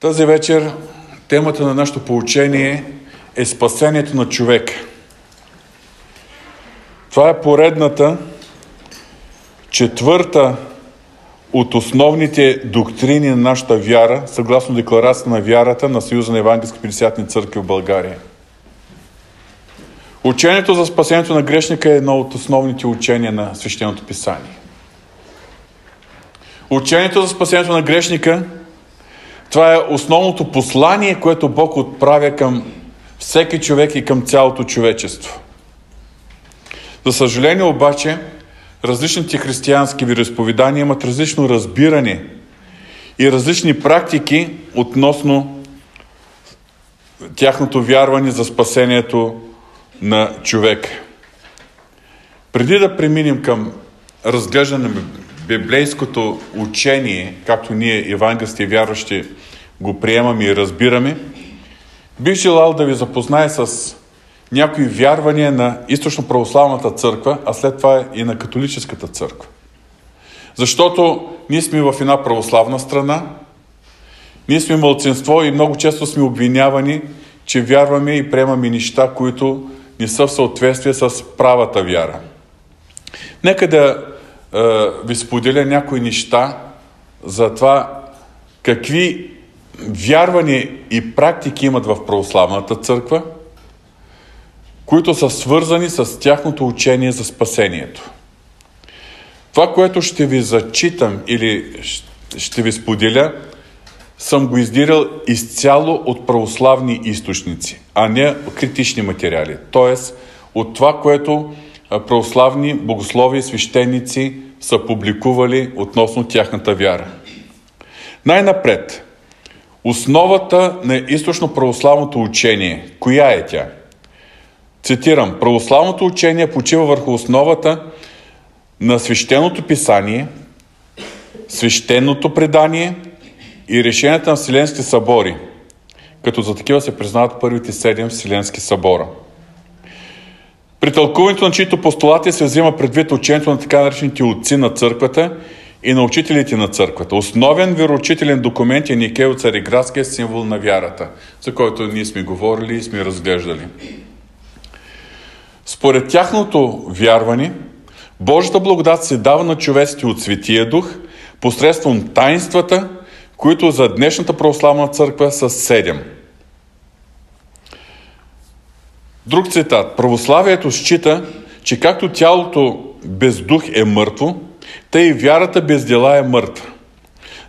Тази вечер темата на нашето поучение е спасението на човек. Това е поредната, четвърта от основните доктрини на нашата вяра, съгласно декларацията на вярата на Съюза на Евангелски 50 църкви в България. Учението за спасението на грешника е едно от основните учения на Свещеното писание. Учението за спасението на грешника това е основното послание, което Бог отправя към всеки човек и към цялото човечество. За съжаление обаче, различните християнски вероисповедания имат различно разбиране и различни практики относно тяхното вярване за спасението на човек. Преди да преминем към разглеждане на библейското учение, както ние, евангелски вярващи, го приемаме и разбираме, бих желал да ви запозная с някои вярвания на източно-православната църква, а след това и на католическата църква. Защото ние сме в една православна страна, ние сме мълцинство и много често сме обвинявани, че вярваме и приемаме неща, които не са в съответствие с правата вяра. Нека да ви споделя някои неща за това какви вярвания и практики имат в православната църква, които са свързани с тяхното учение за спасението. Това, което ще ви зачитам или ще ви споделя, съм го издирал изцяло от православни източници, а не критични материали. Тоест, от това, което православни богослови и свещеници са публикували относно тяхната вяра. Най-напред, основата на източно-православното учение, коя е тя? Цитирам, православното учение почива върху основата на свещеното писание, свещеното предание и решенията на Вселенски събори, като за такива се признават първите седем Вселенски събора – при тълкуването на чието постулати се взима предвид учението на така наречените отци на църквата и на учителите на църквата. Основен вероучителен документ е Никей от Цариградския символ на вярата, за който ние сме говорили и сме разглеждали. Според тяхното вярване, Божията благодат се дава на човеците от Светия Дух посредством таинствата, които за днешната православна църква са седем – Друг цитат. Православието счита, че както тялото без дух е мъртво, тъй и вярата без дела е мъртва.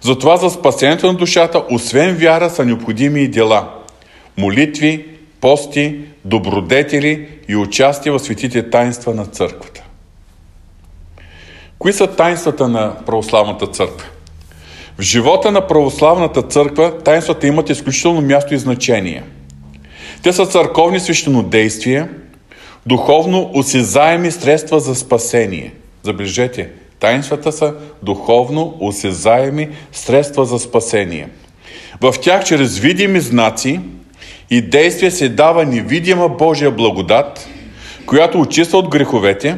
Затова за спасението на душата, освен вяра, са необходими и дела. Молитви, пости, добродетели и участие в светите таинства на църквата. Кои са таинствата на православната църква? В живота на православната църква таинствата имат изключително място и значение – те са църковни свещенодействия, духовно осезаеми средства за спасение. Забележете, таинствата са духовно осезаеми средства за спасение. В тях чрез видими знаци и действия се дава невидима Божия благодат, която очиства от греховете,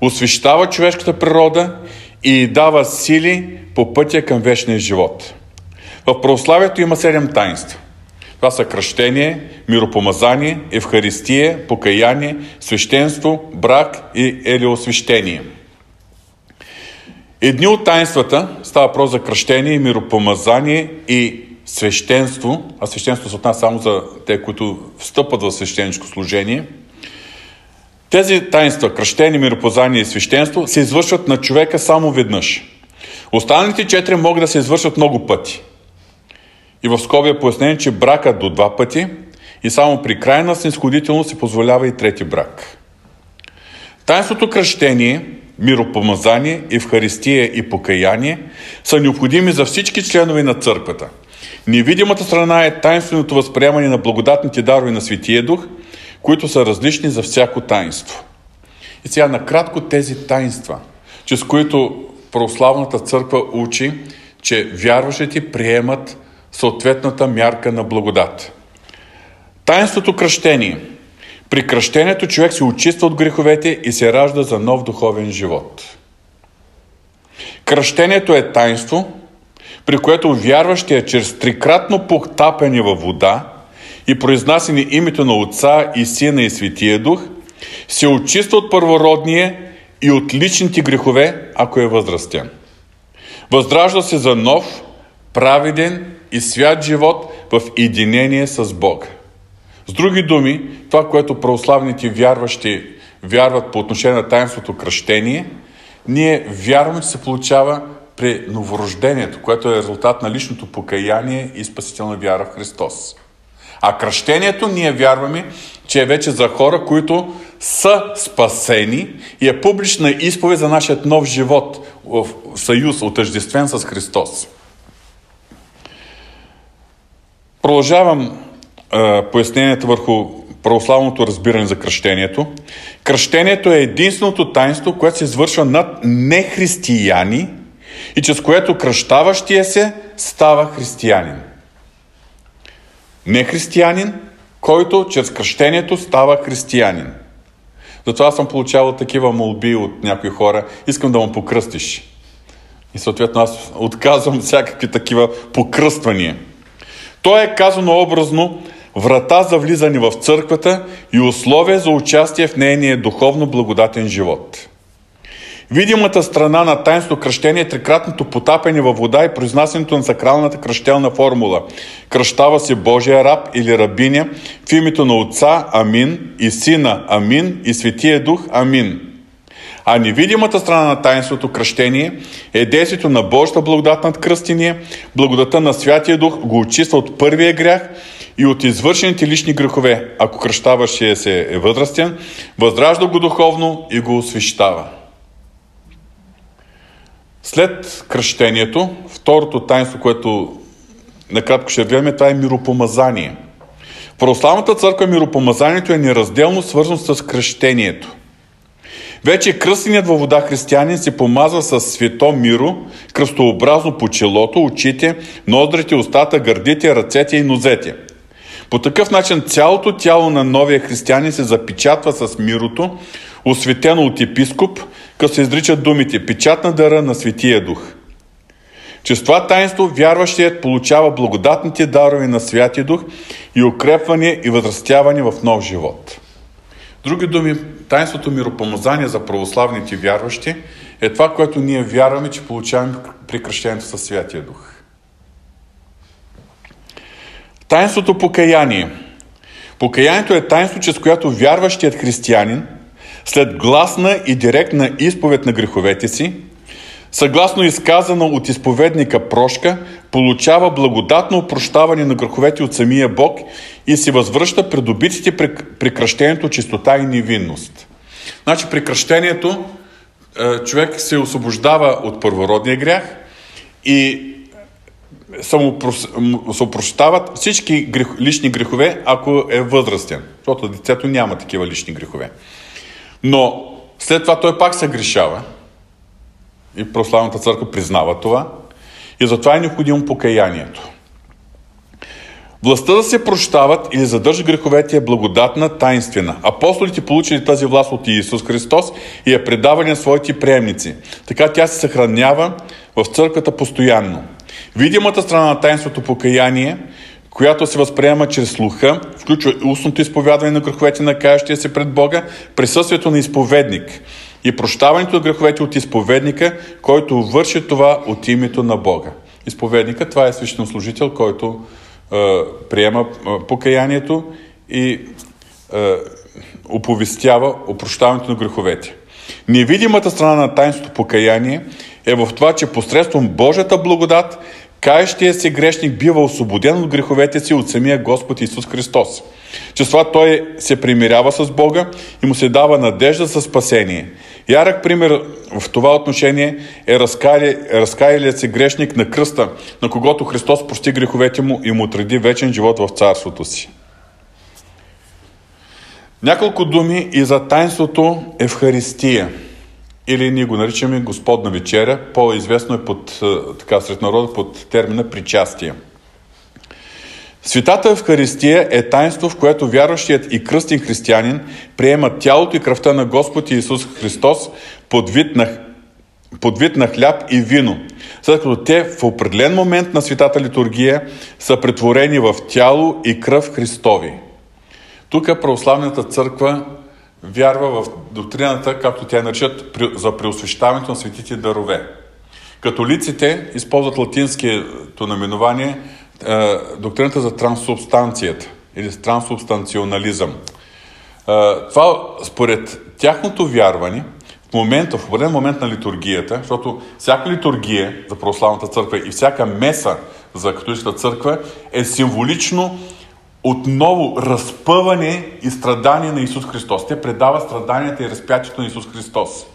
освещава човешката природа и дава сили по пътя към вечния живот. В православието има седем таинства. Това са кръщение, миропомазание, евхаристие, покаяние, свещенство, брак и елиосвещение. Едни от таинствата става про за кръщение, миропомазание и свещенство, а свещенство се отнася само за те, които встъпват в свещеничко служение. Тези таинства, кръщение, миропомазание и свещенство, се извършват на човека само веднъж. Останалите четири могат да се извършват много пъти – и в скоби е пояснение, че бракът до два пъти и само при крайна снисходителност се позволява и трети брак. Тайнството кръщение, миропомазание, евхаристия и покаяние са необходими за всички членове на църквата. Невидимата страна е тайнственото възприемане на благодатните дарове на Светия Дух, които са различни за всяко таинство. И сега накратко тези таинства, чрез които православната църква учи, че вярващите приемат съответната мярка на благодат. Таинството кръщение. При кръщението човек се очиства от греховете и се ражда за нов духовен живот. Кръщението е таинство, при което вярващия чрез трикратно потапяне във вода и произнасяне името на Отца и Сина и Светия Дух, се очиства от първородния и от личните грехове, ако е възрастен. Възражда се за нов, праведен и свят живот в единение с Бог. С други думи, това, което православните вярващи вярват по отношение на таинството кръщение, ние вярваме, че се получава при новорождението, което е резултат на личното покаяние и спасителна вяра в Христос. А кръщението ние вярваме, че е вече за хора, които са спасени и е публична изповед за нашия нов живот в съюз, отъждествен с Христос. Продължавам е, пояснението върху православното разбиране за кръщението. Кръщението е единственото таинство, което се извършва над нехристияни и чрез което кръщаващия се става християнин. Нехристиянин, който чрез кръщението става християнин. Затова съм получавал такива молби от някои хора. Искам да му покръстиш. И съответно аз отказвам всякакви такива покръствания. То е казано образно врата за влизане в църквата и условие за участие в нейния духовно благодатен живот. Видимата страна на тайнство кръщение е трикратното потапяне във вода и произнасянето на сакралната кръщелна формула. Кръщава се Божия раб или рабиня в името на Отца Амин и Сина Амин и Светия Дух Амин. А невидимата страна на таинството кръщение е действието на Божията благодат над кръстение, благодата на Святия Дух го очиства от първия грях и от извършените лични грехове, ако кръщаващия се е възрастен, възражда го духовно и го освещава. След кръщението, второто таинство, което накратко ще гледаме, това е миропомазание. В православната църква миропомазанието е неразделно свързано с кръщението. Вече кръстеният във вода християнин се помазва с свето миро, кръстообразно по челото, очите, ноздрите, устата, гърдите, ръцете и нозете. По такъв начин цялото тяло на новия християнин се запечатва с мирото, осветено от епископ, като се изричат думите «Печатна дъра на Светия Дух». Чрез това таинство вярващият получава благодатните дарове на Святия Дух и укрепване и възрастяване в нов живот. Други думи, таинството миропомазание за православните вярващи е това, което ние вярваме, че получаваме при кръщението със Святия Дух. Таинството покаяние. Покаянието е таинство, чрез което вярващият християнин, след гласна и директна изповед на греховете си, съгласно изказана от изповедника прошка, получава благодатно опрощаване на греховете от самия Бог и се възвръща придобитите при, при кръщението чистота и невинност. Значи при кръщението е, човек се освобождава от първородния грях и се опрощават всички грех, лични грехове, ако е възрастен. Защото децето няма такива лични грехове. Но след това той пак се грешава. И прославната църква признава това. И затова е необходимо покаянието. Властта да се прощават или задържа греховете е благодатна, тайнствена. Апостолите получили тази власт от Иисус Христос и е предавани на своите приемници. Така тя се съхранява в църквата постоянно. Видимата страна на тайнството покаяние, която се възприема чрез слуха, включва устното изповядване на греховете на каящия се пред Бога, присъствието на изповедник и прощаването на греховете от изповедника, който върши това от името на Бога. Изповедника, това е свещенослужител, който е, приема е, покаянието и е, оповестява опрощаването на греховете. Невидимата страна на тайнството покаяние е в това, че посредством Божията благодат каещия се грешник бива освободен от греховете си от самия Господ Исус Христос. Че това той се примирява с Бога и му се дава надежда за спасение. Ярък пример в това отношение е разкаялият се грешник на кръста, на когото Христос прости греховете му и му отреди вечен живот в царството си. Няколко думи и за тайнството Евхаристия – или ние го наричаме Господна вечеря, по-известно е под, така, сред народа под термина причастие. Светата Евхаристия е таинство, в което вярващият и кръстен християнин приема тялото и кръвта на Господ Исус Христос под вид на под вид на хляб и вино, след като те в определен момент на светата литургия са претворени в тяло и кръв Христови. Тук православната църква вярва в доктрината, както тя наричат, за преосвещаването на светите дарове. Католиците използват латинското наименование е, доктрината за транссубстанцията или трансубстанционализъм. Е, това според тяхното вярване в момента, в определен момент на литургията, защото всяка литургия за православната църква и всяка меса за католическата църква е символично отново разпъване и страдание на Исус Христос. Те предават страданията и разпятието на Исус Христос.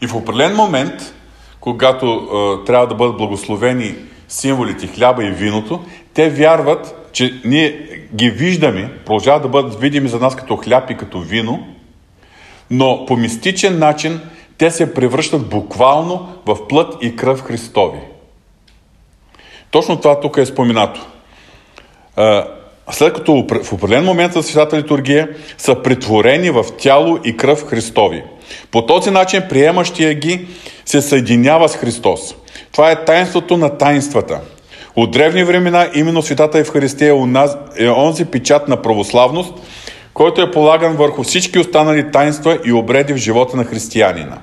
И в определен момент, когато е, трябва да бъдат благословени символите хляба и виното, те вярват, че ние ги виждаме, продължават да бъдат видими за нас като хляб и като вино, но по мистичен начин те се превръщат буквално в плът и кръв Христови. Точно това тук е споменато. След като в определен момент за Святата литургия са претворени в тяло и кръв Христови. По този начин приемащия ги се съединява с Христос. Това е таинството на таинствата. От древни времена именно Святата Евхаристия е онзи печат на православност, който е полаган върху всички останали таинства и обреди в живота на християнина.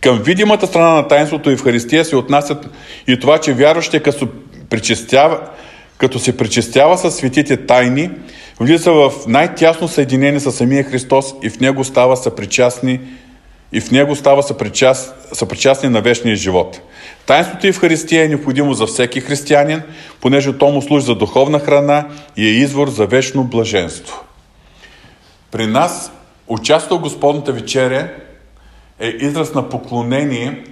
Към видимата страна на таинството Евхаристия се отнасят и това, че вярващия като, причестява, като се причестява със светите тайни, влиза в най-тясно съединение с самия Христос и в него става съпричастни и в него става съпричаст, съпричастни на вечния живот. Таинството Евхаристия е необходимо за всеки християнин, понеже то му служи за духовна храна и е извор за вечно блаженство. При нас участието в Господната вечеря е израз на поклонение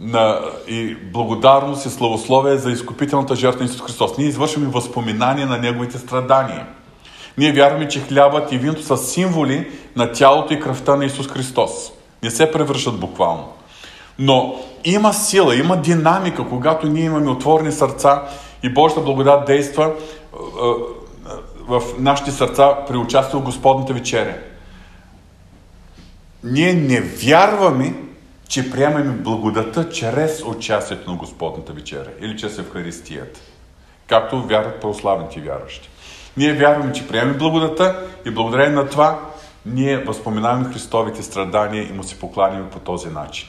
на, и благодарност и славословие за изкупителната жертва на Исус Христос. Ние извършваме възпоминание на Неговите страдания. Ние вярваме, че хлябът и виното са символи на тялото и кръвта на Исус Христос. Не се превръщат буквално. Но има сила, има динамика, когато ние имаме отворени сърца и Божията благодат действа в нашите сърца при участие в Господната вечеря. Ние не вярваме, че приемаме благодата чрез участието на Господната вечеря или чрез Евхаристията, както вярват православните вярващи. Ние вярваме, че приемаме благодата и благодарение на това ние възпоменаваме Христовите страдания и му се покланяме по този начин.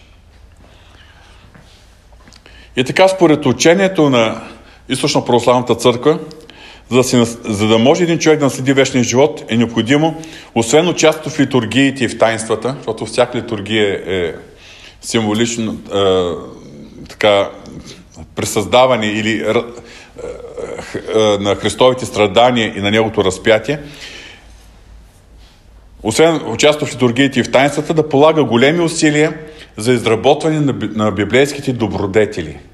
И така, според учението на Източно православната църква, за да, си, за да може един човек да наследи вечния живот, е необходимо, освен участието в литургиите и в тайнствата, защото всяка литургия е символично е, така, пресъздаване или е, е, на Христовите страдания и на Неговото разпятие, освен участието в литургиите и в тайнствата, да полага големи усилия за изработване на, на библейските добродетели –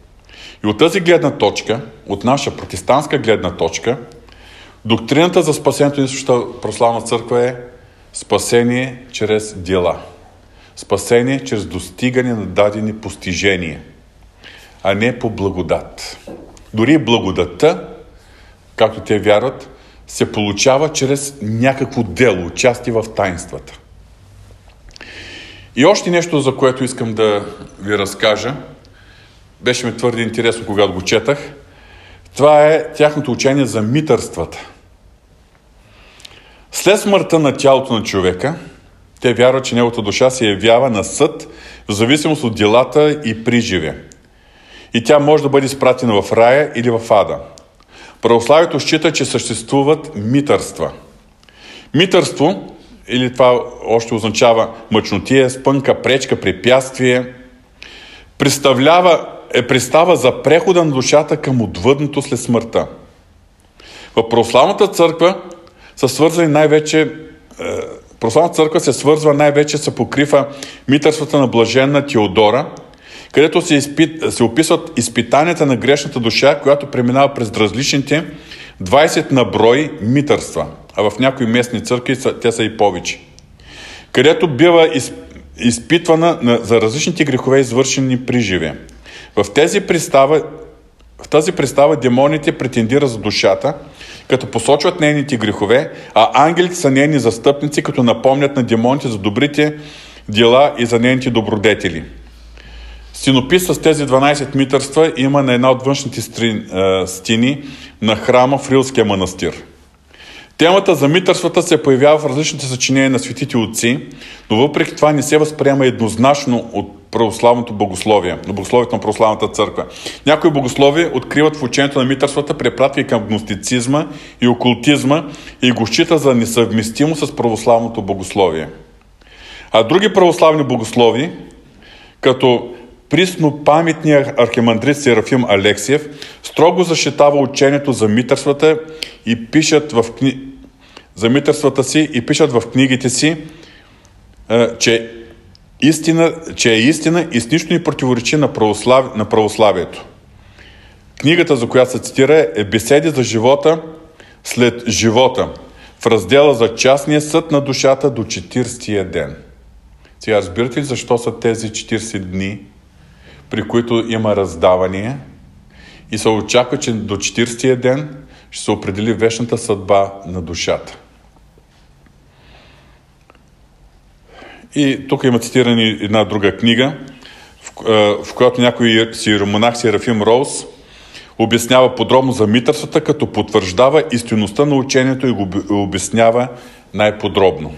и от тази гледна точка, от наша протестантска гледна точка, доктрината за спасението на Исусата православна църква е спасение чрез дела. Спасение чрез достигане на дадени постижения, а не по благодат. Дори благодата, както те вярват, се получава чрез някакво дело, участие в тайнствата. И още нещо, за което искам да ви разкажа – беше ми твърде интересно, когато го четах. Това е тяхното учение за митърствата. След смъртта на тялото на човека, те вярват, че неговата душа се явява на съд в зависимост от делата и приживе. И тя може да бъде изпратена в рая или в ада. Православието счита, че съществуват митърства. Митърство, или това още означава мъчнотия, спънка, пречка, препятствие, представлява е представа за прехода на душата към отвъдното след смъртта. В православната църква са свързани най-вече е, Православната църква се свързва най-вече с покрива митърствата на блаженна Теодора, където се, изпит, се описват изпитанията на грешната душа, която преминава през различните 20 на брой митърства, а в някои местни църкви те са и повече. Където бива изпитвана за различните грехове, извършени при живе. В, тези представа, в тази представа демоните претендират за душата, като посочват нейните грехове, а ангелите са нейни застъпници, като напомнят на демоните за добрите дела и за нейните добродетели. Стенопис с тези 12 митърства има на една от външните стени на храма в Рилския манастир. Темата за митърствата се появява в различните съчинения на светите отци, но въпреки това не се възприема еднозначно от православното богословие, на богословието на православната църква. Някои богослови откриват в учението на митърствата препратки към гностицизма и окултизма и го счита за несъвместимо с православното богословие. А други православни богослови, като присно паметния архимандрит Серафим Алексиев, строго защитава учението за митърствата и пишат в кни... за митърствата си и пишат в книгите си, че истина, че е истина и с нищо ни противоречи на, православ... на православието. Книгата, за която се цитира, е Беседи за живота след живота в раздела за частния съд на душата до 40-тия ден. Сега разбирате ли защо са тези 40 дни, при които има раздаване и се очаква, че до 40-тия ден ще се определи вечната съдба на душата. И тук има цитирани една друга книга, в, в която някой монах Серафим Роуз обяснява подробно за митърствата, като потвърждава истинността на учението и го обяснява най-подробно.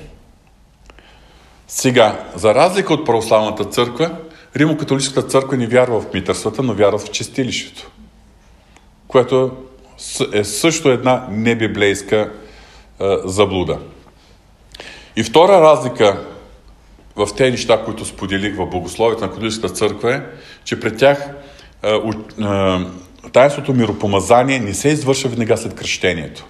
Сега, за разлика от православната църква, Римо-католическата църква не вярва в митърствата, но вярва в чистилището, което е също една небиблейска е, заблуда. И втора разлика в тези неща, които споделих в богословието на католическата църква е, че пред тях е, е, таинството миропомазание не се извършва веднага след кръщението.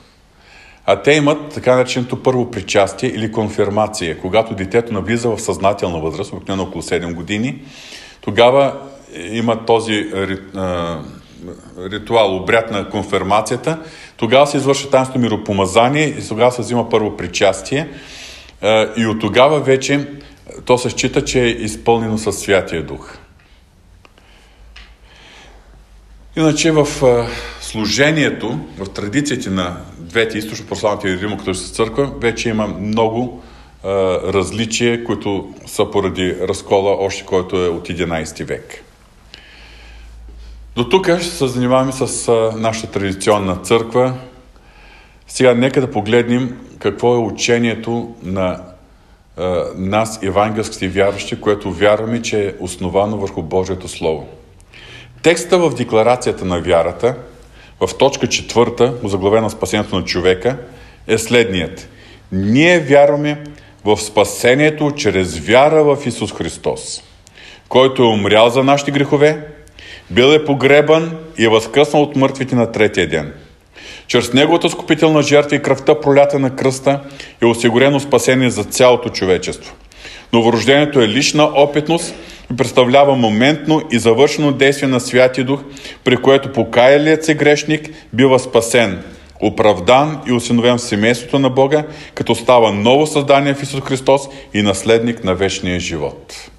А те имат така нареченото първо причастие или конфирмация, когато детето навлиза в съзнателна възраст, обикновено около 7 години, тогава има този ритуал, обряд на конфирмацията, тогава се извършва таинство миропомазание и тогава се взима първо причастие. И от тогава вече то се счита, че е изпълнено със Святия Дух. Иначе в служението, в традициите на двете източно прославните и Римо-католическа църква, вече има много а, различия, които са поради разкола, още който е от 11 век. До тук ще се занимаваме с а, нашата традиционна църква. Сега нека да погледнем какво е учението на а, нас, евангелските вярващи, което вярваме, че е основано върху Божието Слово. Текста в декларацията на вярата, в точка четвърта, озаглавена спасението на човека, е следният. Ние вярваме в спасението чрез вяра в Исус Христос, който е умрял за нашите грехове, бил е погребан и е възкръснал от мъртвите на третия ден. Чрез Неговата скупителна жертва и кръвта пролята на кръста е осигурено спасение за цялото човечество. Новорождението е лична опитност – и представлява моментно и завършено действие на Святия Дух, при което покаялият се грешник бива спасен, оправдан и осиновен в семейството на Бога, като става ново създание в Исус Христос и наследник на вечния живот.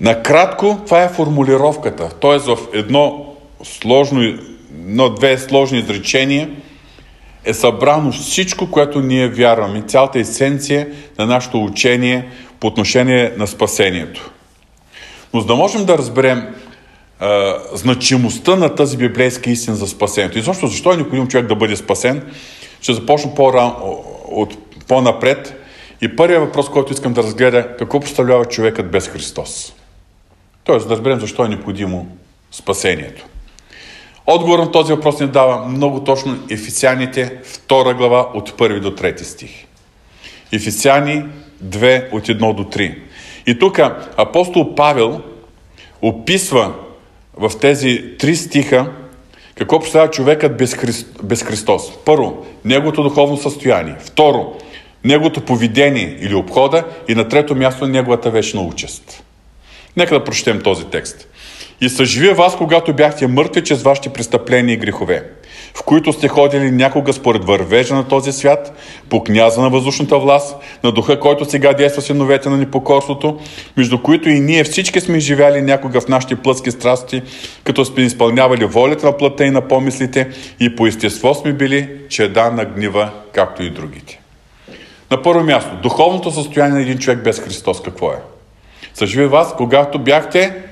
Накратко, това е формулировката. Т.е. в едно сложно, но две сложни изречения е събрано всичко, което ние вярваме, цялата есенция на нашето учение по отношение на спасението. Но за да можем да разберем а, значимостта на тази библейска истина за спасението, и защо, защо е необходимо човек да бъде спасен, ще започна по-рано, от по-напред. И първият въпрос, който искам да разгледа, какво представлява човекът без Христос? Тоест да разберем защо е необходимо спасението. Отговор на този въпрос ни дава много точно Ефисяните, втора глава от първи до трети стих. Ефисяни 2 от 1 до 3. И тук апостол Павел описва в тези три стиха какво представлява човекът без, Христ, без Христос. Първо, неговото духовно състояние. Второ, неговото поведение или обхода. И на трето място, неговата вечна участ. Нека да прочетем този текст. И съживя вас, когато бяхте мъртви чрез вашите престъпления и грехове в които сте ходили някога според вървежа на този свят, по княза на въздушната власт, на духа, който сега действа синовете на непокорството, между които и ние всички сме живяли някога в нашите плътски страсти, като сме изпълнявали волята на плътта и на помислите и по естество сме били чеда на гнива, както и другите. На първо място, духовното състояние на един човек без Христос какво е? са живи вас, когато бяхте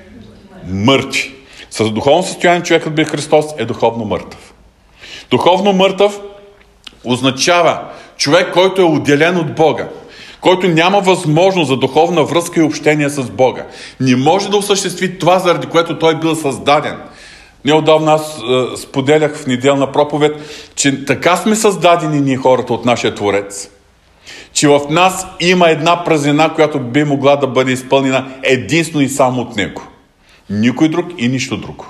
мъртви. С духовно състояние човекът би Христос е духовно мъртъв. Духовно мъртъв означава човек, който е отделен от Бога, който няма възможност за духовна връзка и общение с Бога. Не може да осъществи това, заради което той е бил създаден. Неодавна аз е, споделях в неделна проповед, че така сме създадени ние хората от нашия Творец. Че в нас има една празнина, която би могла да бъде изпълнена единствено и само от Него. Никой друг и нищо друго.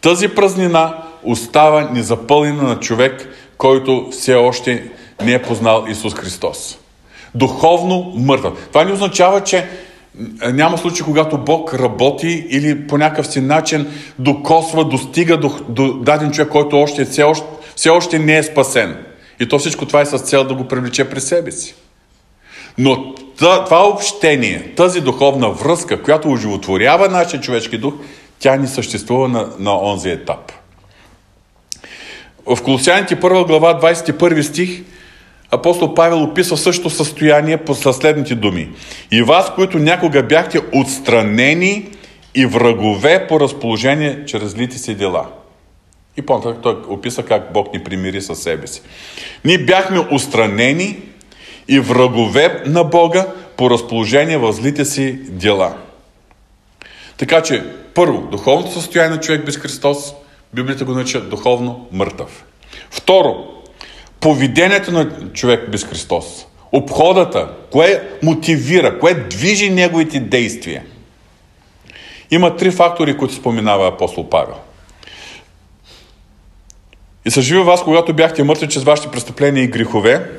Тази празнина остава незапълнена на човек, който все още не е познал Исус Христос. Духовно мъртъв. Това не означава, че няма случай, когато Бог работи или по някакъв си начин докосва, достига до, до даден човек, който още, все, още, все още не е спасен. И то всичко това е с цел да го привлече при себе си. Но това общение, тази духовна връзка, която оживотворява нашия човешки дух, тя не съществува на, на онзи етап. В Колосяните 1 глава 21 стих апостол Павел описва същото състояние по следните думи. И вас, които някога бяхте отстранени и врагове по разположение чрез злите си дела. И по той описа как Бог ни примири със себе си. Ние бяхме отстранени и врагове на Бога по разположение в злите си дела. Така че, първо, духовното състояние на човек без Христос, Библията го нарича духовно мъртъв. Второ, поведението на човек без Христос. Обходата, кое мотивира, кое движи неговите действия. Има три фактори, които споменава апостол Павел. И съживя вас, когато бяхте мъртви чрез вашите престъпления и грехове,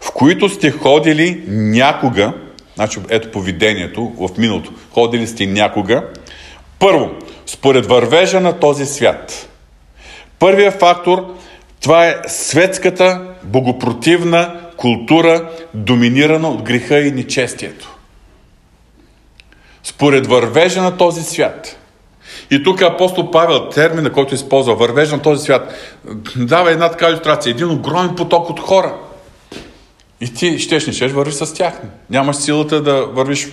в които сте ходили някога, значи ето поведението в миналото, ходили сте някога, първо, според вървежа на този свят. Първият фактор, това е светската, богопротивна култура, доминирана от греха и нечестието. Според вървежа на този свят. И тук апостол Павел, термина, който използва, вървежа на този свят, дава една така иллюстрация. Един огромен поток от хора – и ти щеш не щеш вървиш с тях. Нямаш силата да вървиш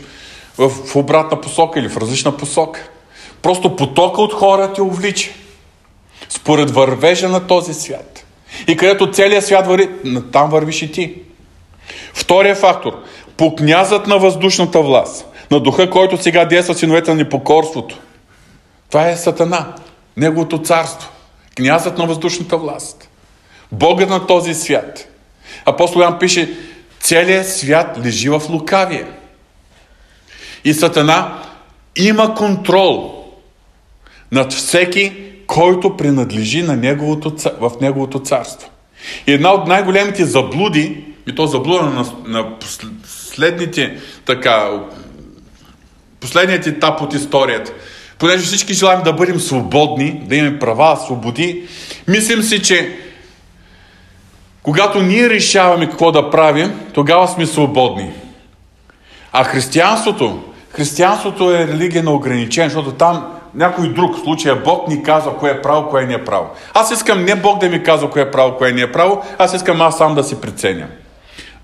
в обратна посока или в различна посока. Просто потока от хора те увлича. Според вървежа на този свят. И където целият свят върви, там вървиш и ти. Втория фактор. По князът на въздушната власт. На духа, който сега действа синовете на непокорството. Това е Сатана. Неговото царство. Князът на въздушната власт. Богът на този свят. Апостол Ян пише, целият свят лежи в лукавие. И Сатана има контрол над всеки, който принадлежи на неговото, в неговото царство. И една от най-големите заблуди, и то заблуда на, на последните, така, последният етап от историята, понеже всички желаем да бъдем свободни, да имаме права, свободи, мислим си, че когато ние решаваме какво да правим, тогава сме свободни. А християнството, християнството е религия на ограничен, защото там някой друг, в случая Бог ни казва кое е право, кое не е право. Аз искам не Бог да ми казва кое е право, кое не е право, аз искам аз сам да си преценя.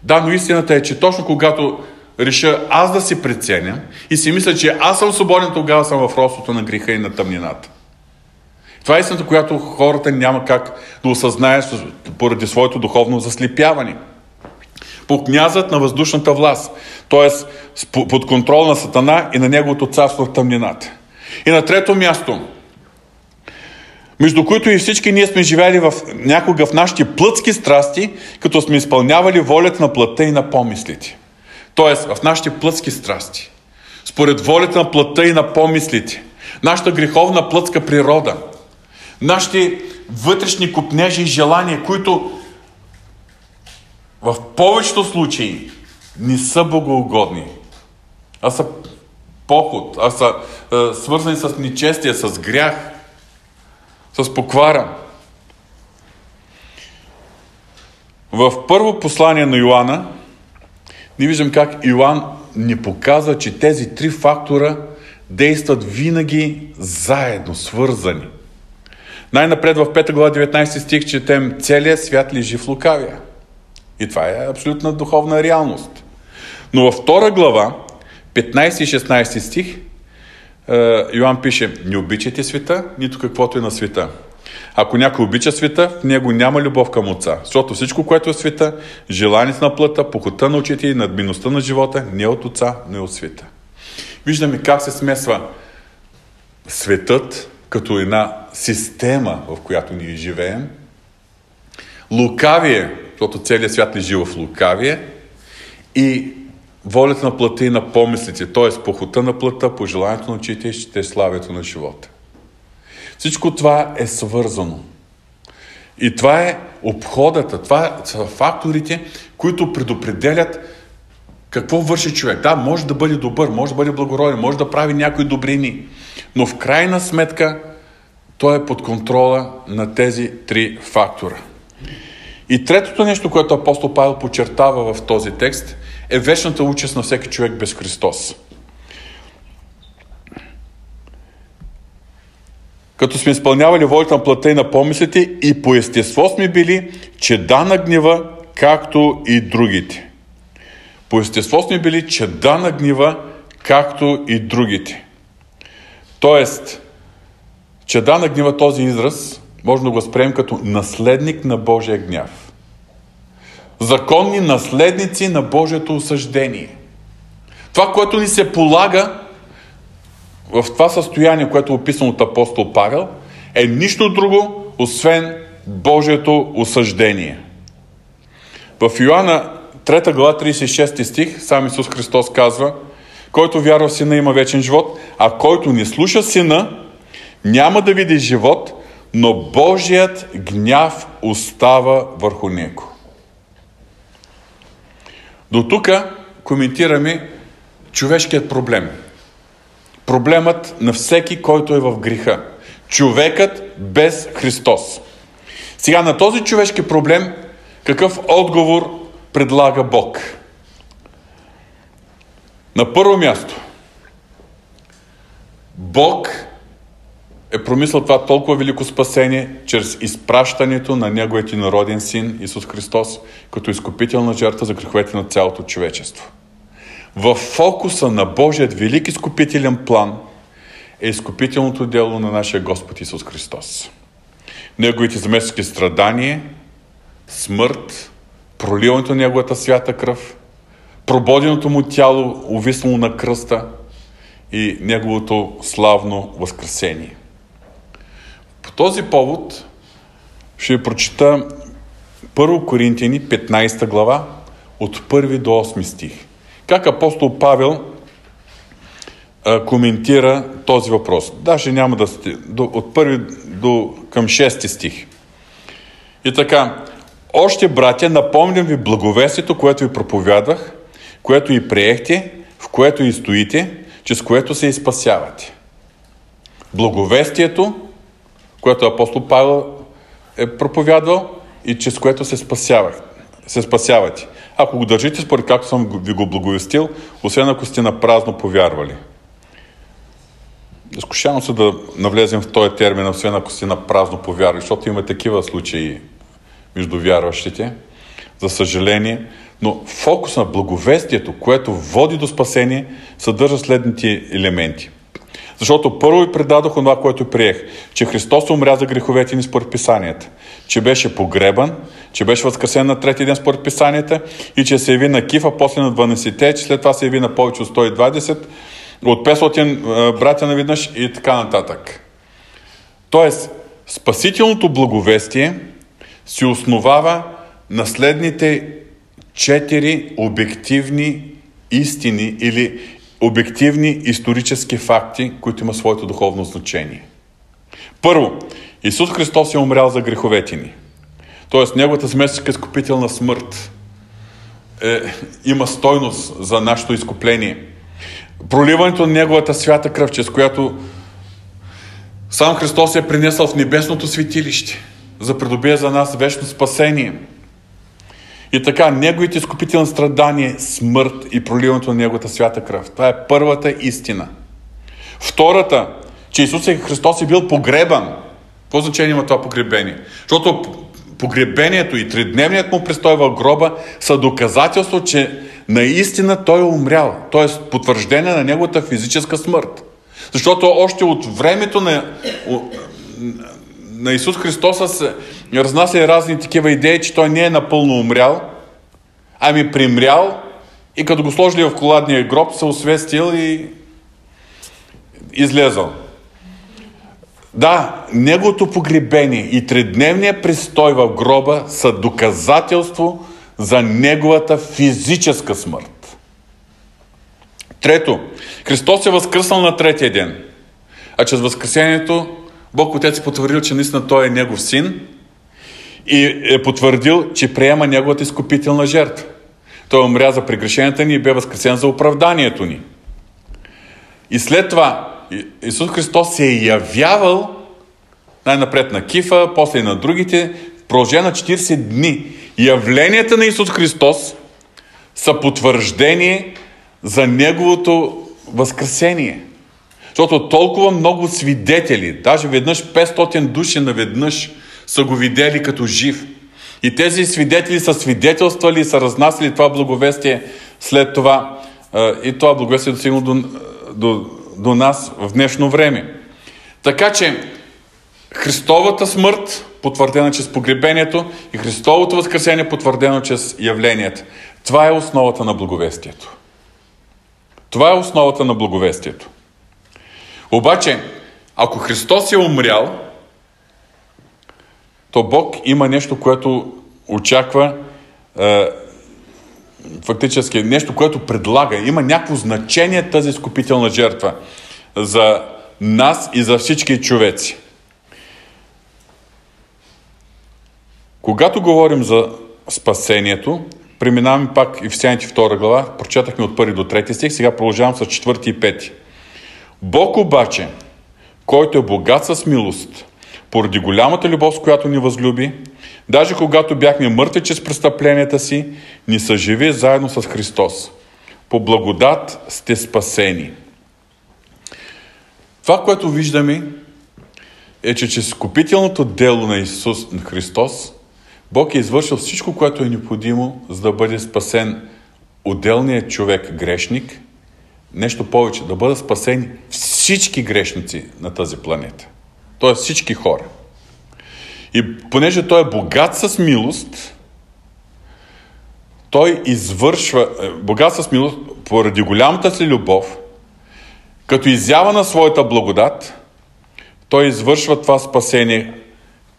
Да, но истината е, че точно когато реша аз да си преценя и си мисля, че аз съм свободен, тогава съм в ростото на греха и на тъмнината. Това е истината, която хората няма как да осъзнаят поради своето духовно заслепяване. По князът на въздушната власт, т.е. под контрол на Сатана и на неговото царство в тъмнината. И на трето място, между които и всички ние сме живели в, някога в нашите плътски страсти, като сме изпълнявали волята на плътта и на помислите. Тоест, в нашите плътски страсти. Според волята на плътта и на помислите. Нашата греховна плътска природа – нашите вътрешни купнежи и желания, които в повечето случаи не са богоугодни, а са поход, а са а, свързани с нечестие, с грях, с поквара. В първо послание на Йоанна ни виждам как Йоанн ни показва, че тези три фактора действат винаги заедно, свързани. Най-напред в 5 глава 19 стих четем целият свят лежи в лукавия. И това е абсолютна духовна реалност. Но във втора глава, 15 и 16 стих е, Йоанн пише, не обичайте света, нито каквото е на света. Ако някой обича света, в него няма любов към Отца. Защото всичко, което е света, желанието на плътта, похота на очите и надмиността на живота, не е от Отца, но е от света. Виждаме как се смесва светът като една система, в която ние живеем, лукавие, защото целият свят лежи в лукавие, и волята на плътта и на помислите, т.е. похота на плътта, пожеланието на очите и ще славието на живота. Всичко това е свързано. И това е обходата, това са факторите, които предопределят какво върши човек. Да, може да бъде добър, може да бъде благороден, може да прави някои добрини, но в крайна сметка той е под контрола на тези три фактора. И третото нещо, което апостол Павел подчертава в този текст, е вечната участ на всеки човек без Христос. Като сме изпълнявали волята на плата и на помислите и по естество сме били, че да на гнева, както и другите. По естество сме били, че да на гнева, както и другите. Тоест, че да на гнева този израз, може да го спрем като наследник на Божия гняв. Законни наследници на Божието осъждение. Това, което ни се полага в това състояние, което е описано от апостол Павел, е нищо друго, освен Божието осъждение. В Йоанна 3 глава 36 стих, сам Исус Христос казва, който вярва в Сина има вечен живот, а който не слуша Сина, няма да види живот, но Божият гняв остава върху него. До тук коментираме човешкият проблем. Проблемът на всеки, който е в греха. Човекът без Христос. Сега на този човешки проблем какъв отговор предлага Бог? На първо място, Бог е промислил това толкова велико спасение чрез изпращането на Неговият народен син Исус Христос като изкупителна жертва за греховете на цялото човечество. В фокуса на Божият велик изкупителен план е изкупителното дело на нашия Господ Исус Христос. Неговите заместники страдания, смърт, проливането на Неговата свята кръв, прободеното му тяло, увиснало на кръста и Неговото славно възкресение. По този повод ще ви прочита 1 Коринтияни 15 глава от 1 до 8 стих. Как апостол Павел а, коментира този въпрос. Даже няма да сте от първи до към 6 стих. И така, още, братя, напомням ви благовестието, което ви проповядвах, което и приехте, в което и стоите, чрез което се изпасявате. Благовестието, което апостол Павел е проповядвал и чрез което се, спасявах, се спасявате. Ако го държите според както съм ви го благовестил, освен ако сте на празно повярвали. Изкушавам се да навлезем в този термин, освен ако сте на празно повярвали, защото има такива случаи между вярващите, за съжаление. Но фокус на благовестието, което води до спасение, съдържа следните елементи. Защото първо ви предадох това, което приех, че Христос умря за греховете ни според писанията, че беше погребан, че беше възкресен на трети ден според писанията и че се яви на Кифа, после на 12-те, че след това се яви на повече от 120, от 500 братя наведнъж и така нататък. Тоест, спасителното благовестие се основава на следните четири обективни истини или обективни исторически факти, които има своето духовно значение. Първо, Исус Христос е умрял за греховете ни. Тоест, Неговата смесечка изкупителна смърт е, има стойност за нашето изкупление. Проливането на Неговата свята кръв, чрез която сам Христос е принесъл в небесното светилище, за придобие за нас вечно спасение – и така, неговите изкупителни страдания, смърт и проливането на неговата свята кръв. Това е първата истина. Втората, че Исус Христос е бил погребан. Какво значение има това погребение? Защото погребението и тридневният му престой в гроба са доказателство, че наистина той е умрял. Т.е. потвърждение на неговата физическа смърт. Защото още от времето на, на Исус Христос се разнася разни такива идеи, че той не е напълно умрял, ами примрял и като го сложили в коладния гроб, се освестил и излезал. Да, неговото погребение и тредневния престой в гроба са доказателство за неговата физическа смърт. Трето, Христос е възкръснал на третия ден. А чрез възкресението Бог Отец е потвърдил, че наистина Той е Негов син и е потвърдил, че приема Неговата изкупителна жертва. Той умря за прегрешенията ни и бе възкресен за оправданието ни. И след това Исус Христос се е явявал най-напред на Кифа, после и на другите, в продължение на 40 дни. Явленията на Исус Христос са потвърждение за Неговото възкресение. Защото толкова много свидетели, даже веднъж 500 души наведнъж са го видели като жив. И тези свидетели са свидетелствали и са разнасяли това благовестие след това. И това благовестие е достигнало до, до, до нас в днешно време. Така че Христовата смърт, потвърдена чрез погребението, и Христовото възкресение, потвърдено чрез явленията. Това е основата на благовестието. Това е основата на благовестието. Обаче, ако Христос е умрял, то Бог има нещо, което очаква е, фактически нещо, което предлага. Има някакво значение тази изкупителна жертва за нас и за всички човеци. Когато говорим за спасението, преминаваме пак и в Сяните 2 глава, прочетахме от 1 до 3 стих, сега продължавам с 4 и 5. Бог обаче, който е богат с милост, поради голямата любов, с която ни възлюби, даже когато бяхме мъртви чрез престъпленията си, ни съживи заедно с Христос. По благодат сте спасени. Това, което виждаме, е, че чрез купителното дело на Исус на Христос, Бог е извършил всичко, което е необходимо, за да бъде спасен отделният човек грешник, нещо повече, да бъдат спасени всички грешници на тази планета. Тоест всички хора. И понеже той е богат с милост, той извършва, е, богат с милост, поради голямата си любов, като изява на своята благодат, той извършва това спасение,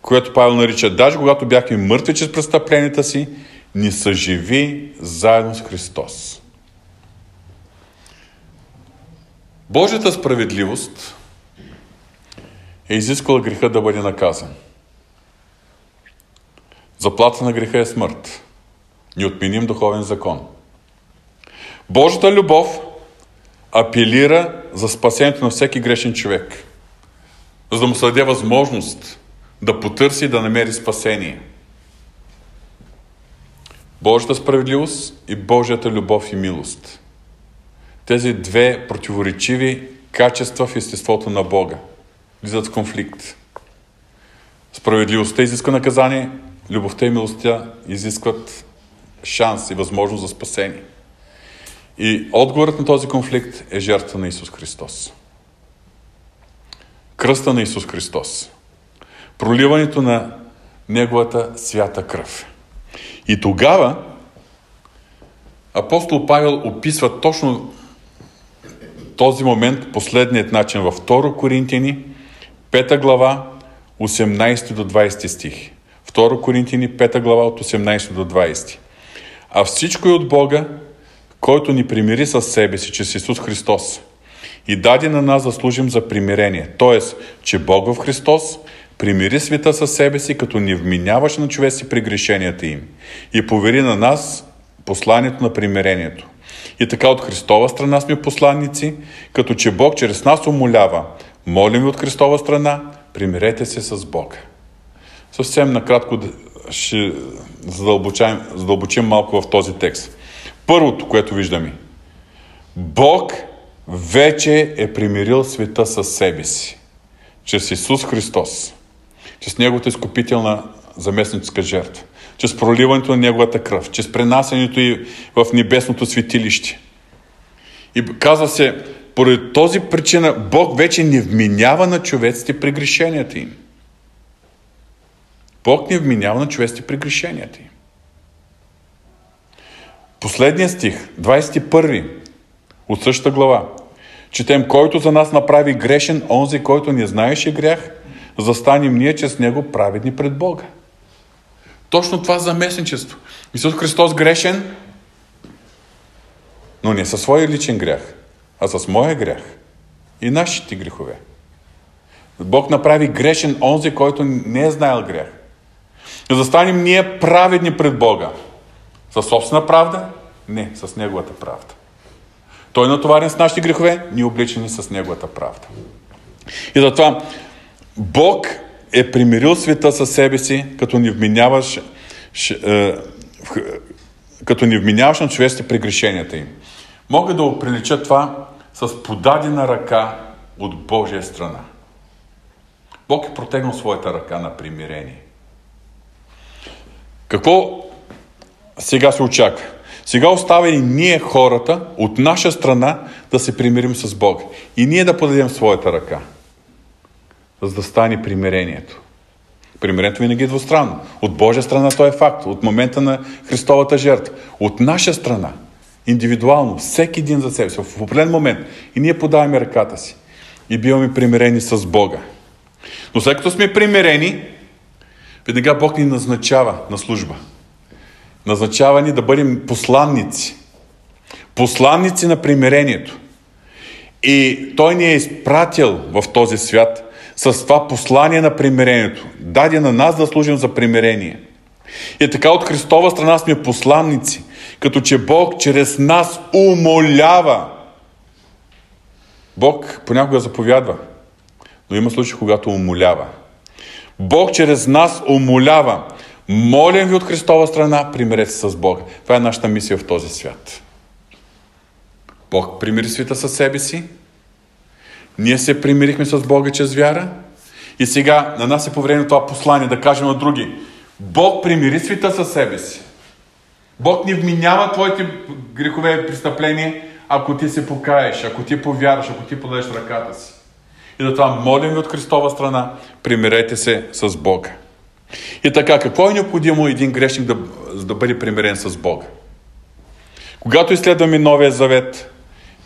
което Павел нарича, даже когато бяхме мъртви чрез престъпленията си, ни съживи заедно с Христос. Божията справедливост е изискала греха да бъде наказан. Заплата на греха е смърт. отменим духовен закон. Божията любов апелира за спасението на всеки грешен човек, за да му се даде възможност да потърси и да намери спасение. Божията справедливост и Божията любов и милост. Тези две противоречиви качества в естеството на Бога влизат в конфликт. Справедливостта изиска наказание, любовта и милостта изискват шанс и възможност за спасение. И отговорът на този конфликт е жертва на Исус Христос. Кръста на Исус Христос. Проливането на Неговата свята кръв. И тогава апостол Павел описва точно този момент последният начин във 2 Коринтияни, 5 глава, 18 до 20 стих. 2 Коринтияни, 5 глава от 18 до 20. А всичко е от Бога, който ни примири с себе си, чрез Исус Христос и даде на нас да служим за примирение. Тоест, че Бог в Христос примири света със себе си, като ни вменяваше на човеци прегрешенията им и повери на нас посланието на примирението. И така от Христова страна сме посланници, като че Бог чрез нас умолява. Молим ви от Христова страна, примирете се с Бога. Съвсем накратко ще задълбочим, задълбочим малко в този текст. Първото, което виждаме. Бог вече е примирил света със себе си. Чрез Исус Христос. Чрез Неговата изкупителна заместническа жертва, чрез проливането на Неговата кръв, чрез пренасенето и в небесното светилище. И казва се, поради този причина Бог вече не вменява на човеците прегрешенията им. Бог не вменява на човеците прегрешенията им. Последният стих, 21 от същата глава. Четем, който за нас направи грешен, онзи, който не знаеше грях, застанем ние чрез него праведни пред Бога. Точно това заместничество. Исус Христос грешен, но не със своя личен грях, а с моя грях и нашите грехове. Бог направи грешен онзи, който не е знаел грях. Да застанем ние праведни пред Бога. Със собствена правда? Не, с Неговата правда. Той е натоварен с нашите грехове, ние обличани с Неговата правда. И затова Бог е примирил света със себе си, като ни вменяваш, е, като ни вменяваш на човеците прегрешенията им. Мога да оприлича това с подадена ръка от Божия страна. Бог е протегнал своята ръка на примирение. Какво сега се очаква? Сега остава и ние хората от наша страна да се примирим с Бог. И ние да подадем своята ръка, за да стане примирението. Примирението винаги е двустранно. От Божия страна то е факт. От момента на Христовата жертва. От наша страна, индивидуално, всеки един за себе си, в определен момент. И ние подаваме ръката си. И биваме примирени с Бога. Но след като сме примирени, веднага Бог ни назначава на служба назначавани да бъдем посланници. Посланници на примирението. И Той ни е изпратил в този свят с това послание на примирението. Даде на нас да служим за примирение. И така от Христова страна сме посланници, като че Бог чрез нас умолява. Бог понякога заповядва, но има случаи, когато умолява. Бог чрез нас умолява. Молим ви от Христова страна, примирете се с Бога. Това е нашата мисия в този свят. Бог примири света със себе си. Ние се примирихме с Бога чрез вяра. И сега на нас е по време това послание да кажем на други. Бог примири света със себе си. Бог не вменява твоите грехове и престъпления, ако ти се покаеш, ако ти повярваш, ако ти подадеш ръката си. И затова молим ви от Христова страна, примирете се с Бога. И така, какво е необходимо един грешник да, да бъде примирен с Бога? Когато изследваме Новия Завет,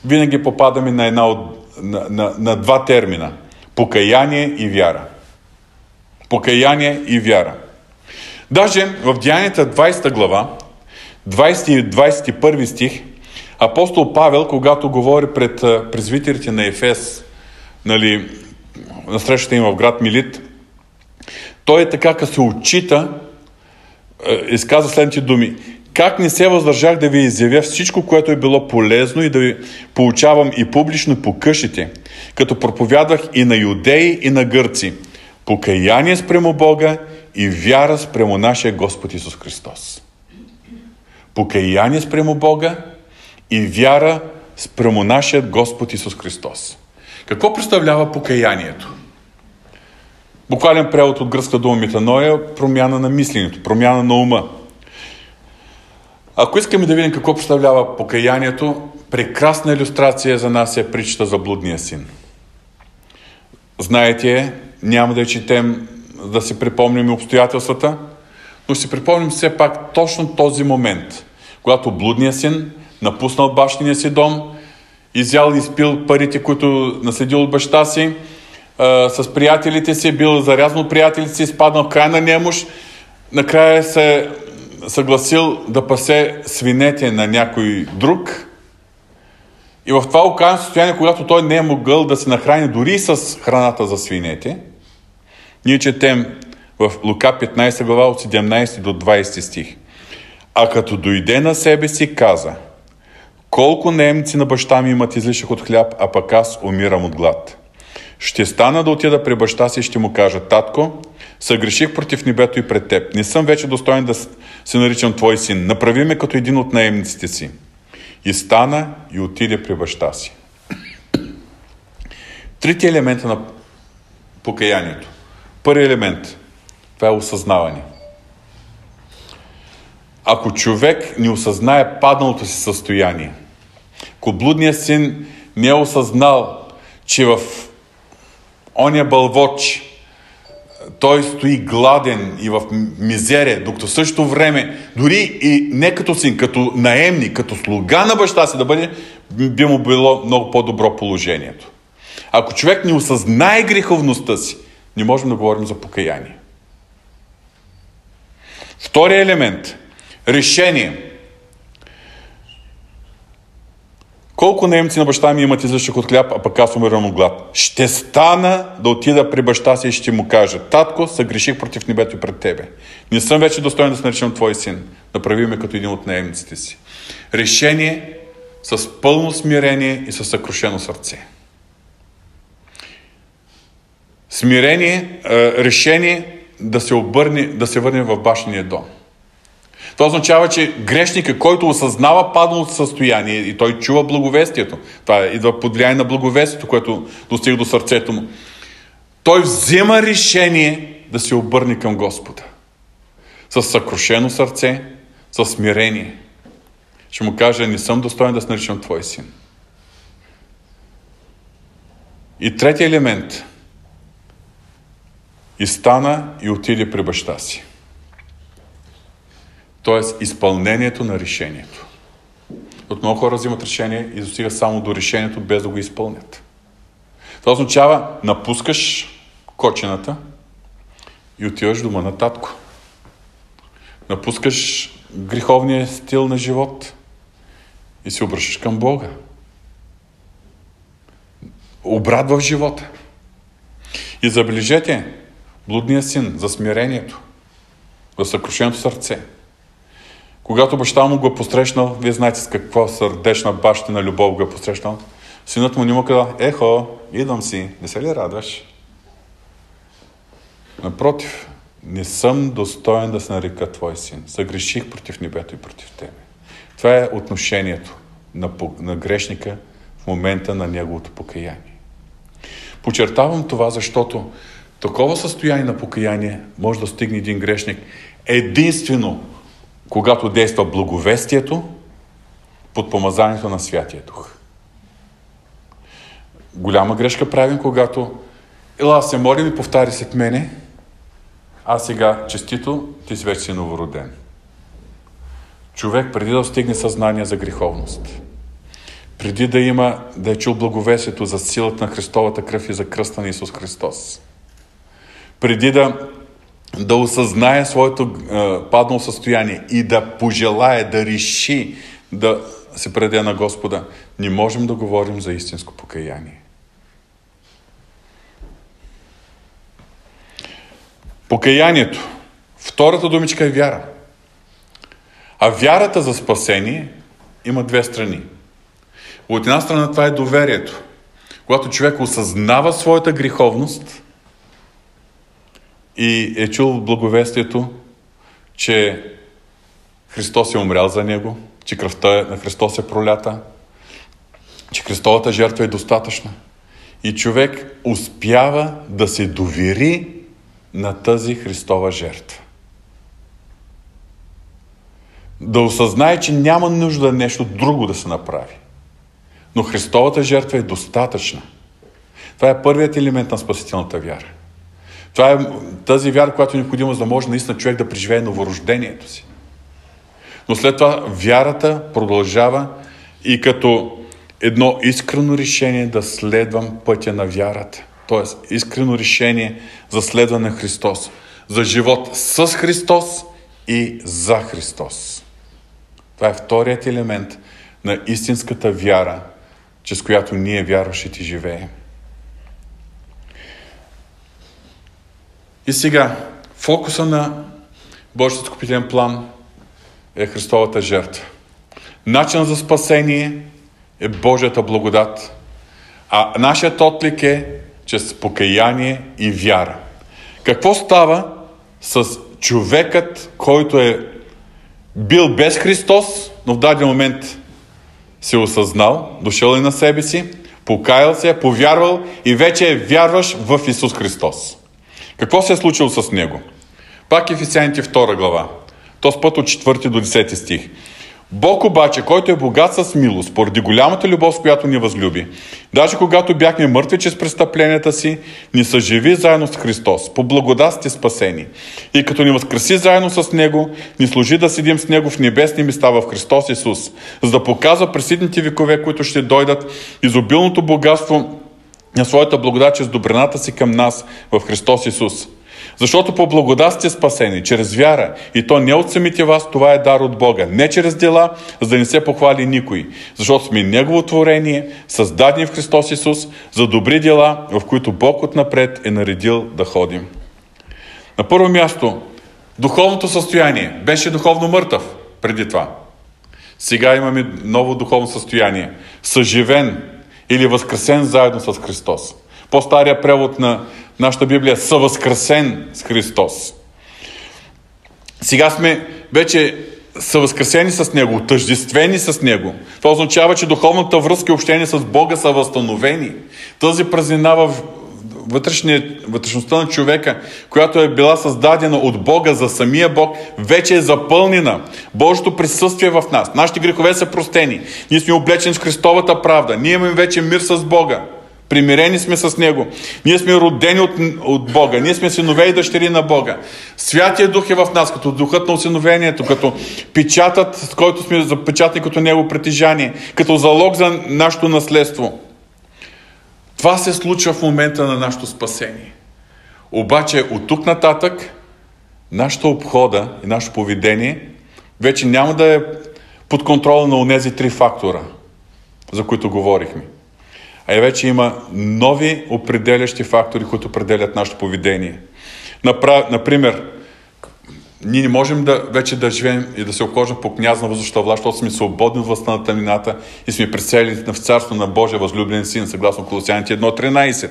винаги попадаме на, една от, на, на, на два термина – покаяние и вяра. Покаяние и вяра. Даже в Деянията 20 глава, 20 и 21 стих, апостол Павел, когато говори пред презвитерите на Ефес, нали, на срещата им в град Милит, той е така, като се отчита, изказа следните думи. Как не се въздържах да ви изявя всичко, което е било полезно и да ви получавам и публично по къщите, като проповядвах и на юдеи, и на гърци. Покаяние спрямо Бога и вяра спрямо нашия Господ Исус Христос. Покаяние спрямо Бога и вяра спрямо нашия Господ Исус Христос. Какво представлява покаянието? Буквален превод от гръцка дума метаноя промяна на мисленето, промяна на ума. Ако искаме да видим какво представлява покаянието, прекрасна иллюстрация за нас е причата за блудния син. Знаете, няма да я четем, да си припомним обстоятелствата, но си припомним все пак точно този момент, когато блудният син напуснал бащиния си дом, изял и изпил парите, които наследил от баща си, с приятелите си, бил зарязан от приятелите си, изпаднал в крайна немощ, накрая се съгласил да пасе свинете на някой друг. И в това окаяно състояние, когато той не е могъл да се нахрани дори с храната за свинете, ние четем в Лука 15 глава от 17 до 20 стих. А като дойде на себе си, каза, колко немци на баща ми имат излишък от хляб, а пък аз умирам от глад. Ще стана да отида при баща си и ще му кажа, татко, съгреших против небето и пред теб. Не съм вече достоен да се наричам твой син. Направи ме като един от наемниците си. И стана и отиде при баща си. Трите елемента на покаянието. Първи елемент – това е осъзнаване. ако човек не осъзнае падналото си състояние, ако блудният син не е осъзнал, че в оня бълвоч той стои гладен и в мизерия, докато в същото време, дори и не като син, като наемник, като слуга на баща си да бъде, би му било много по-добро положението. Ако човек не осъзнае греховността си, не можем да говорим за покаяние. Втория елемент – решение. Колко немци на баща ми имат излишък от хляб, а пък аз умирам от глад? Ще стана да отида при баща си и ще му кажа, татко, съгреших против небето и пред тебе. Не съм вече достоен да се наричам твой син. Направи ме като един от наемниците си. Решение с пълно смирение и със съкрушено сърце. Смирение, решение да се обърне, да се върне в башния дом. Това означава, че грешника, който осъзнава падналото състояние и той чува благовестието, това идва под влияние на благовестието, което достига до сърцето му, той взема решение да се обърне към Господа. С съкрушено сърце, с смирение. Ще му каже, не съм достоен да се наричам твой син. И третия елемент. И стана и отиде при баща си. Тоест изпълнението на решението. От много хора взимат решение и достига само до решението, без да го изпълнят. Това означава, напускаш кочената и отиваш дома на татко. Напускаш греховния стил на живот и се обръщаш към Бога. Обрат в живота. И забележете, блудният син за смирението, за съкрушеното сърце – когато баща му го е посрещнал, вие знаете с каква сърдечна бащина любов го е посрещнал, синът му не му казал, ехо, идвам си, не се ли радваш? Напротив, не съм достоен да се нарека твой син. Съгреших против небето и против тебе. Това е отношението на, на грешника в момента на неговото покаяние. Почертавам това, защото такова състояние на покаяние може да стигне един грешник единствено когато действа благовестието под помазанието на Святия Дух. Голяма грешка правим, когато ела се молим и повтари се к мене, а сега честито, ти си вече си новороден. Човек преди да стигне съзнание за греховност, преди да има, да е чул благовестието за силата на Христовата кръв и за кръста на Исус Христос, преди да да осъзнае своето е, паднало състояние и да пожелае, да реши да се преде на Господа, не можем да говорим за истинско покаяние. Покаянието. Втората думичка е вяра. А вярата за спасение има две страни. От една страна това е доверието. Когато човек осъзнава своята греховност – и е чул благовестието, че Христос е умрял за него, че кръвта на Христос е пролята, че Христовата жертва е достатъчна. И човек успява да се довери на тази Христова жертва. Да осъзнае, че няма нужда нещо друго да се направи. Но Христовата жертва е достатъчна. Това е първият елемент на спасителната вяра. Това е тази вяра, която е необходима, за да може наистина човек да преживее новорождението си. Но след това вярата продължава и като едно искрено решение да следвам пътя на вярата. Тоест, искрено решение за следване на Христос. За живот с Христос и за Христос. Това е вторият елемент на истинската вяра, чрез която ние вярващите живеем. И сега, фокуса на Божият скупителен план е Христовата жертва. Начинът за спасение е Божията благодат, а нашият отлик е чрез покаяние и вяра. Какво става с човекът, който е бил без Христос, но в даден момент се е осъзнал, дошъл е на себе си, покаял се, повярвал и вече е вярваш в Исус Христос. Какво се е случило с него? Пак Ефесяните 2 глава. Този път от 4 до 10 стих. Бог обаче, който е богат с милост, поради голямата любов, с която ни възлюби, даже когато бяхме мъртви чрез престъпленията си, ни съживи заедно с Христос, по благодат сте спасени. И като ни възкреси заедно с Него, ни служи да седим с Него в небесни места в Христос Исус, за да показва пресидните векове, които ще дойдат, изобилното богатство на своята благодат чрез добрината си към нас в Христос Исус. Защото по благодат сте спасени, чрез вяра, и то не от самите вас, това е дар от Бога, не чрез дела, за да не се похвали никой, защото сме Негово творение, създадени в Христос Исус, за добри дела, в които Бог отнапред е наредил да ходим. На първо място, духовното състояние беше духовно мъртъв преди това. Сега имаме ново духовно състояние. Съживен или възкресен заедно с Христос. По-стария превод на нашата Библия съвъзкресен с Христос. Сега сме вече съвъзкресени с Него, отъждествени с Него. Това означава, че духовната връзка и общение с Бога са възстановени. Тази празнина в вътрешността на човека, която е била създадена от Бога за самия Бог, вече е запълнена. Божието присъствие в нас. Нашите грехове са простени. Ние сме облечени с Христовата правда. Ние имаме вече мир с Бога. Примирени сме с Него. Ние сме родени от, от Бога. Ние сме синове и дъщери на Бога. Святия Дух е в нас, като духът на осиновението, като печатът, с който сме запечатани като Него притежание, като залог за нашето наследство. Това се случва в момента на нашето спасение. Обаче от тук нататък нашата обхода и нашето поведение вече няма да е под контрола на онези три фактора, за които говорихме. А и вече има нови определящи фактори, които определят нашето поведение. Например, ние не можем да, вече да живеем и да се окожим по княз на въздушната власт, защото сме свободни от властта на тъмнината и сме прицели в царство на Божия възлюблен син, съгласно Колосяните 1.13.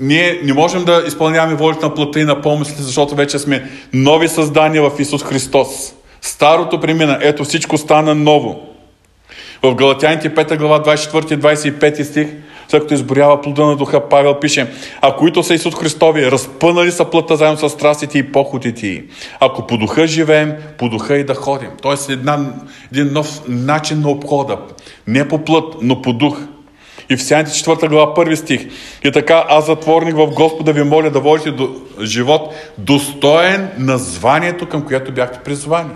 Ние не можем да изпълняваме волята на плътта и на помислите, защото вече сме нови създания в Исус Христос. Старото премина, ето всичко стана ново. В Галатяните 5 глава 24-25 стих след като изборява плода на духа, Павел пише, а които са Исус Христови, разпънали са плътта заедно с страстите и походите й. Ако по духа живеем, по духа и да ходим. Тоест една, един нов начин на обхода. Не по плът, но по дух. И в Сяните 4 глава, първи стих. И така, аз затворник в Господа ви моля да водите до живот достоен на званието, към което бяхте призвани.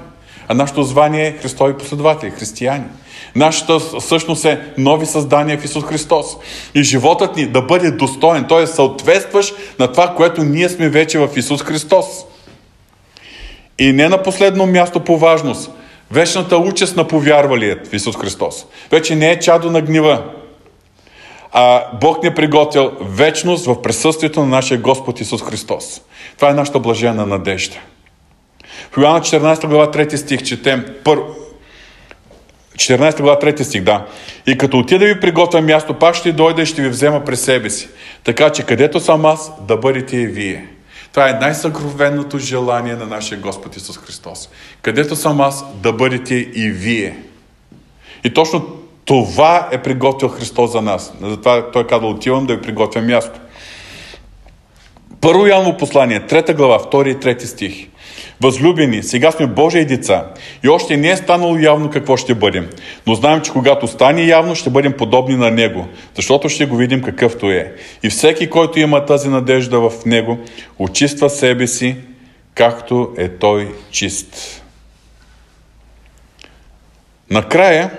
А нашето звание е Христови последователи, християни. Нашата същност е нови създания в Исус Христос. И животът ни да бъде достоен, т.е. съответстваш на това, което ние сме вече в Исус Христос. И не на последно място по важност, вечната участ на повярвалият в Исус Христос. Вече не е чадо на гнива, а Бог ни е приготвил вечност в присъствието на нашия Господ Исус Христос. Това е нашата блажена надежда. В Йоанна 14 глава 3 стих четем първо 14 глава 3 стих, да. И като отида да ви приготвя място, пак ще дойда и ще ви взема през себе си. Така че където съм аз, да бъдете и вие. Това е най-съкровенното желание на нашия Господ Исус Христос. Където съм аз, да бъдете и вие. И точно това е приготвил Христос за нас. Затова Той казва, отивам да ви приготвя място. Първо Яново послание, трета глава, втори и трети стих. Възлюбени, сега сме Божии деца и още не е станало явно какво ще бъдем. Но знаем, че когато стане явно, ще бъдем подобни на Него, защото ще го видим какъвто е. И всеки, който има тази надежда в Него, очиства себе си, както е Той чист. Накрая,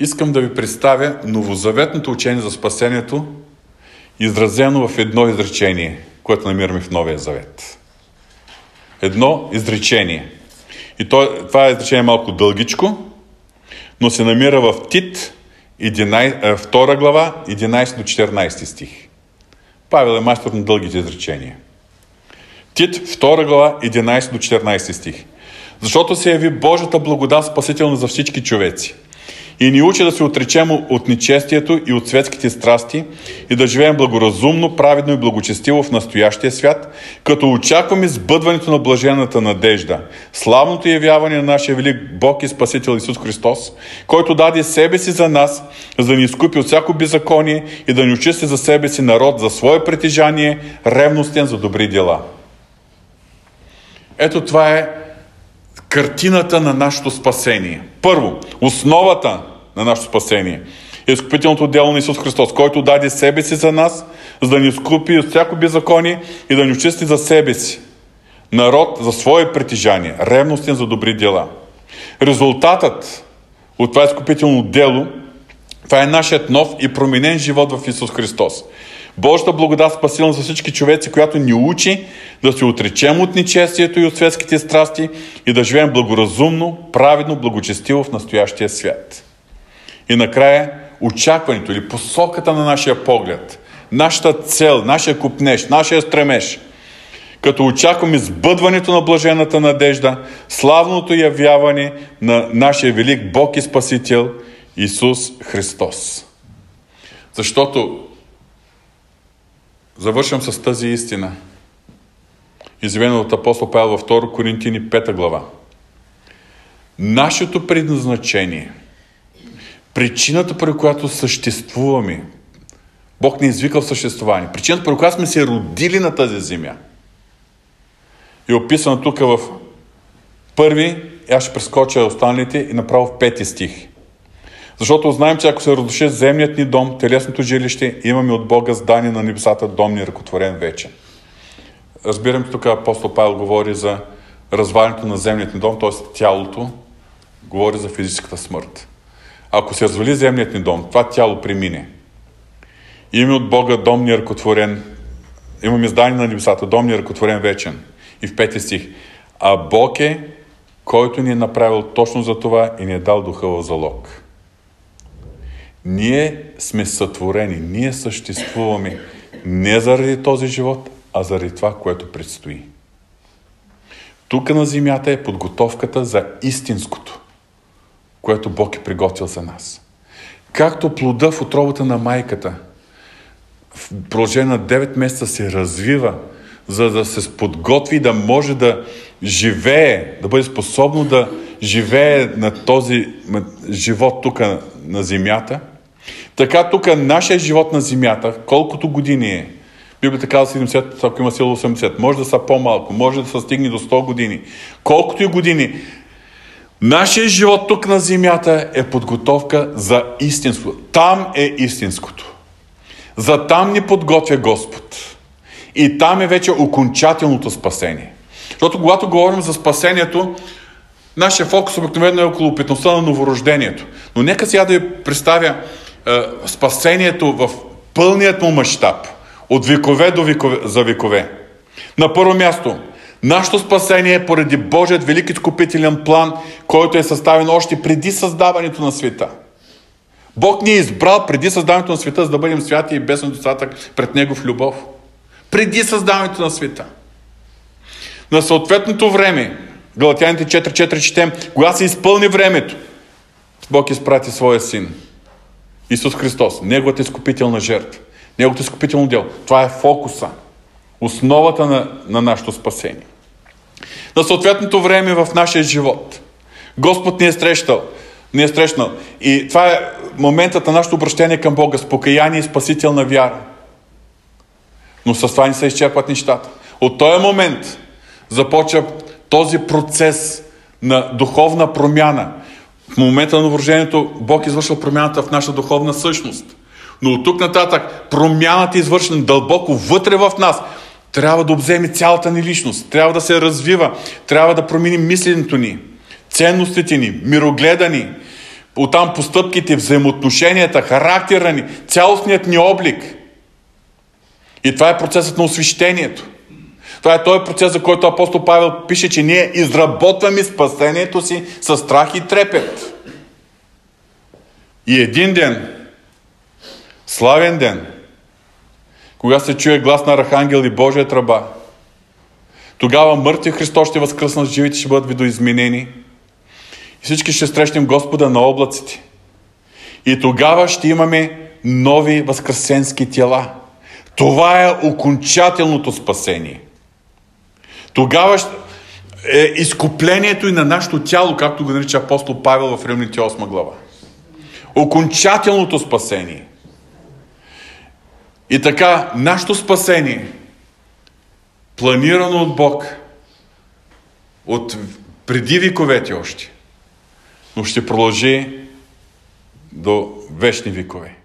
искам да ви представя новозаветното учение за спасението, изразено в едно изречение, което намираме в Новия Завет едно изречение. И то, това е изречение малко дългичко, но се намира в Тит, 11, 2 глава, 11 до 14 стих. Павел е мастер на дългите изречения. Тит, 2 глава, 11 до 14 стих. Защото се яви Божията благодат спасителна за всички човеци – и ни учи да се отречем от нечестието и от светските страсти и да живеем благоразумно, праведно и благочестиво в настоящия свят, като очакваме сбъдването на блажената надежда, славното явяване на нашия велик Бог и Спасител Исус Христос, който даде себе си за нас, за да ни изкупи от всяко беззаконие и да ни очисти за себе си народ за свое притежание, ревностен за добри дела. Ето това е картината на нашето спасение. Първо, основата на нашето спасение изкупителното дело на Исус Христос, който даде себе си за нас, за да ни изкупи от всяко беззаконие и да ни очисти за себе си. Народ за свое притежание, ревностен за добри дела. Резултатът от това изкупително дело, това е нашият нов и променен живот в Исус Христос. Божията благодат спасилна за всички човеци, която ни учи да се отречем от нечестието и от светските страсти и да живеем благоразумно, праведно, благочестиво в настоящия свят. И накрая очакването или посоката на нашия поглед, нашата цел, нашия купнеж, нашия стремеж, като очакваме сбъдването на блажената надежда, славното явяване на нашия велик Бог и Спасител Исус Христос. Защото завършвам с тази истина, изявена от апостол Павел във 2 Коринтини 5 глава. Нашето предназначение – причината, при която съществуваме. Бог ни е извикал съществуване. Причината, при която сме се родили на тази земя. е описана тук в първи, аз ще прескоча останалите и направо в пети стих. Защото знаем, че ако се разруши земният ни дом, телесното жилище, имаме от Бога здание на небесата, дом ни ръкотворен вече. Разбирам, че тук апостол Павел говори за развалянето на земният ни дом, т.е. тялото, говори за физическата смърт. Ако се развали земният ни дом, това тяло премине. Имаме от Бога дом ни ръкотворен, имаме здание на небесата, дом ни ръкотворен вечен. И в пети стих. А Бог е, който ни е направил точно за това и ни е дал духа в залог. Ние сме сътворени, ние съществуваме не заради този живот, а заради това, което предстои. Тук на земята е подготовката за истинското което Бог е приготвил за нас. Както плода в отробата на майката в продължение на 9 месеца се развива, за да се подготви да може да живее, да бъде способно да живее на този живот тук на земята, така тук нашия живот на земята, колкото години е, Библията казва 70, ако има сила 80, може да са по-малко, може да се стигне до 100 години. Колкото и години, Нашия живот тук на земята е подготовка за истинство. Там е истинското. За там ни подготвя Господ. И там е вече окончателното спасение. Защото когато говорим за спасението, нашия фокус обикновено е около опитността на новорождението. Но нека сега да ви представя е, спасението в пълният му мащаб. От векове до векове, за векове. На първо място, Нашето спасение е поради Божият велик изкупителен план, който е съставен още преди създаването на света. Бог ни е избрал преди създаването на света, за да бъдем святи и без недостатък пред Него в любов. Преди създаването на света. На съответното време, Галатяните 4.4 четем, когато се изпълни времето, Бог изпрати своя син. Исус Христос, Неговата изкупителна жертва, Неговото изкупително дело. Това е фокуса, основата на, на нашето спасение на съответното време в нашия живот. Господ ни е срещал. Ни е срещнал. И това е моментът на нашето обращение към Бога с покаяние и спасителна вяра. Но с това не се изчерпват нещата. От този момент започва този процес на духовна промяна. В момента на врожението Бог извършва промяната в наша духовна същност. Но от тук нататък промяната е извършена дълбоко вътре в нас трябва да обземе цялата ни личност, трябва да се развива, трябва да промени мисленето ни, ценностите ни, мирогледа ни, оттам постъпките, взаимоотношенията, характера ни, цялостният ни облик. И това е процесът на освещението. Това е този процес, за който апостол Павел пише, че ние изработваме спасението си с страх и трепет. И един ден, славен ден, кога се чуе глас на Архангел и Божия тръба, тогава мъртвия Христос ще възкръснат, живите ще бъдат видоизменени и всички ще срещнем Господа на облаците. И тогава ще имаме нови възкресенски тела. Това е окончателното спасение. Тогава е изкуплението и на нашето тяло, както го нарича апостол Павел в Римните 8 глава. Окончателното спасение. И така, нашето спасение, планирано от Бог, от преди вековете още, но ще продължи до вечни векове.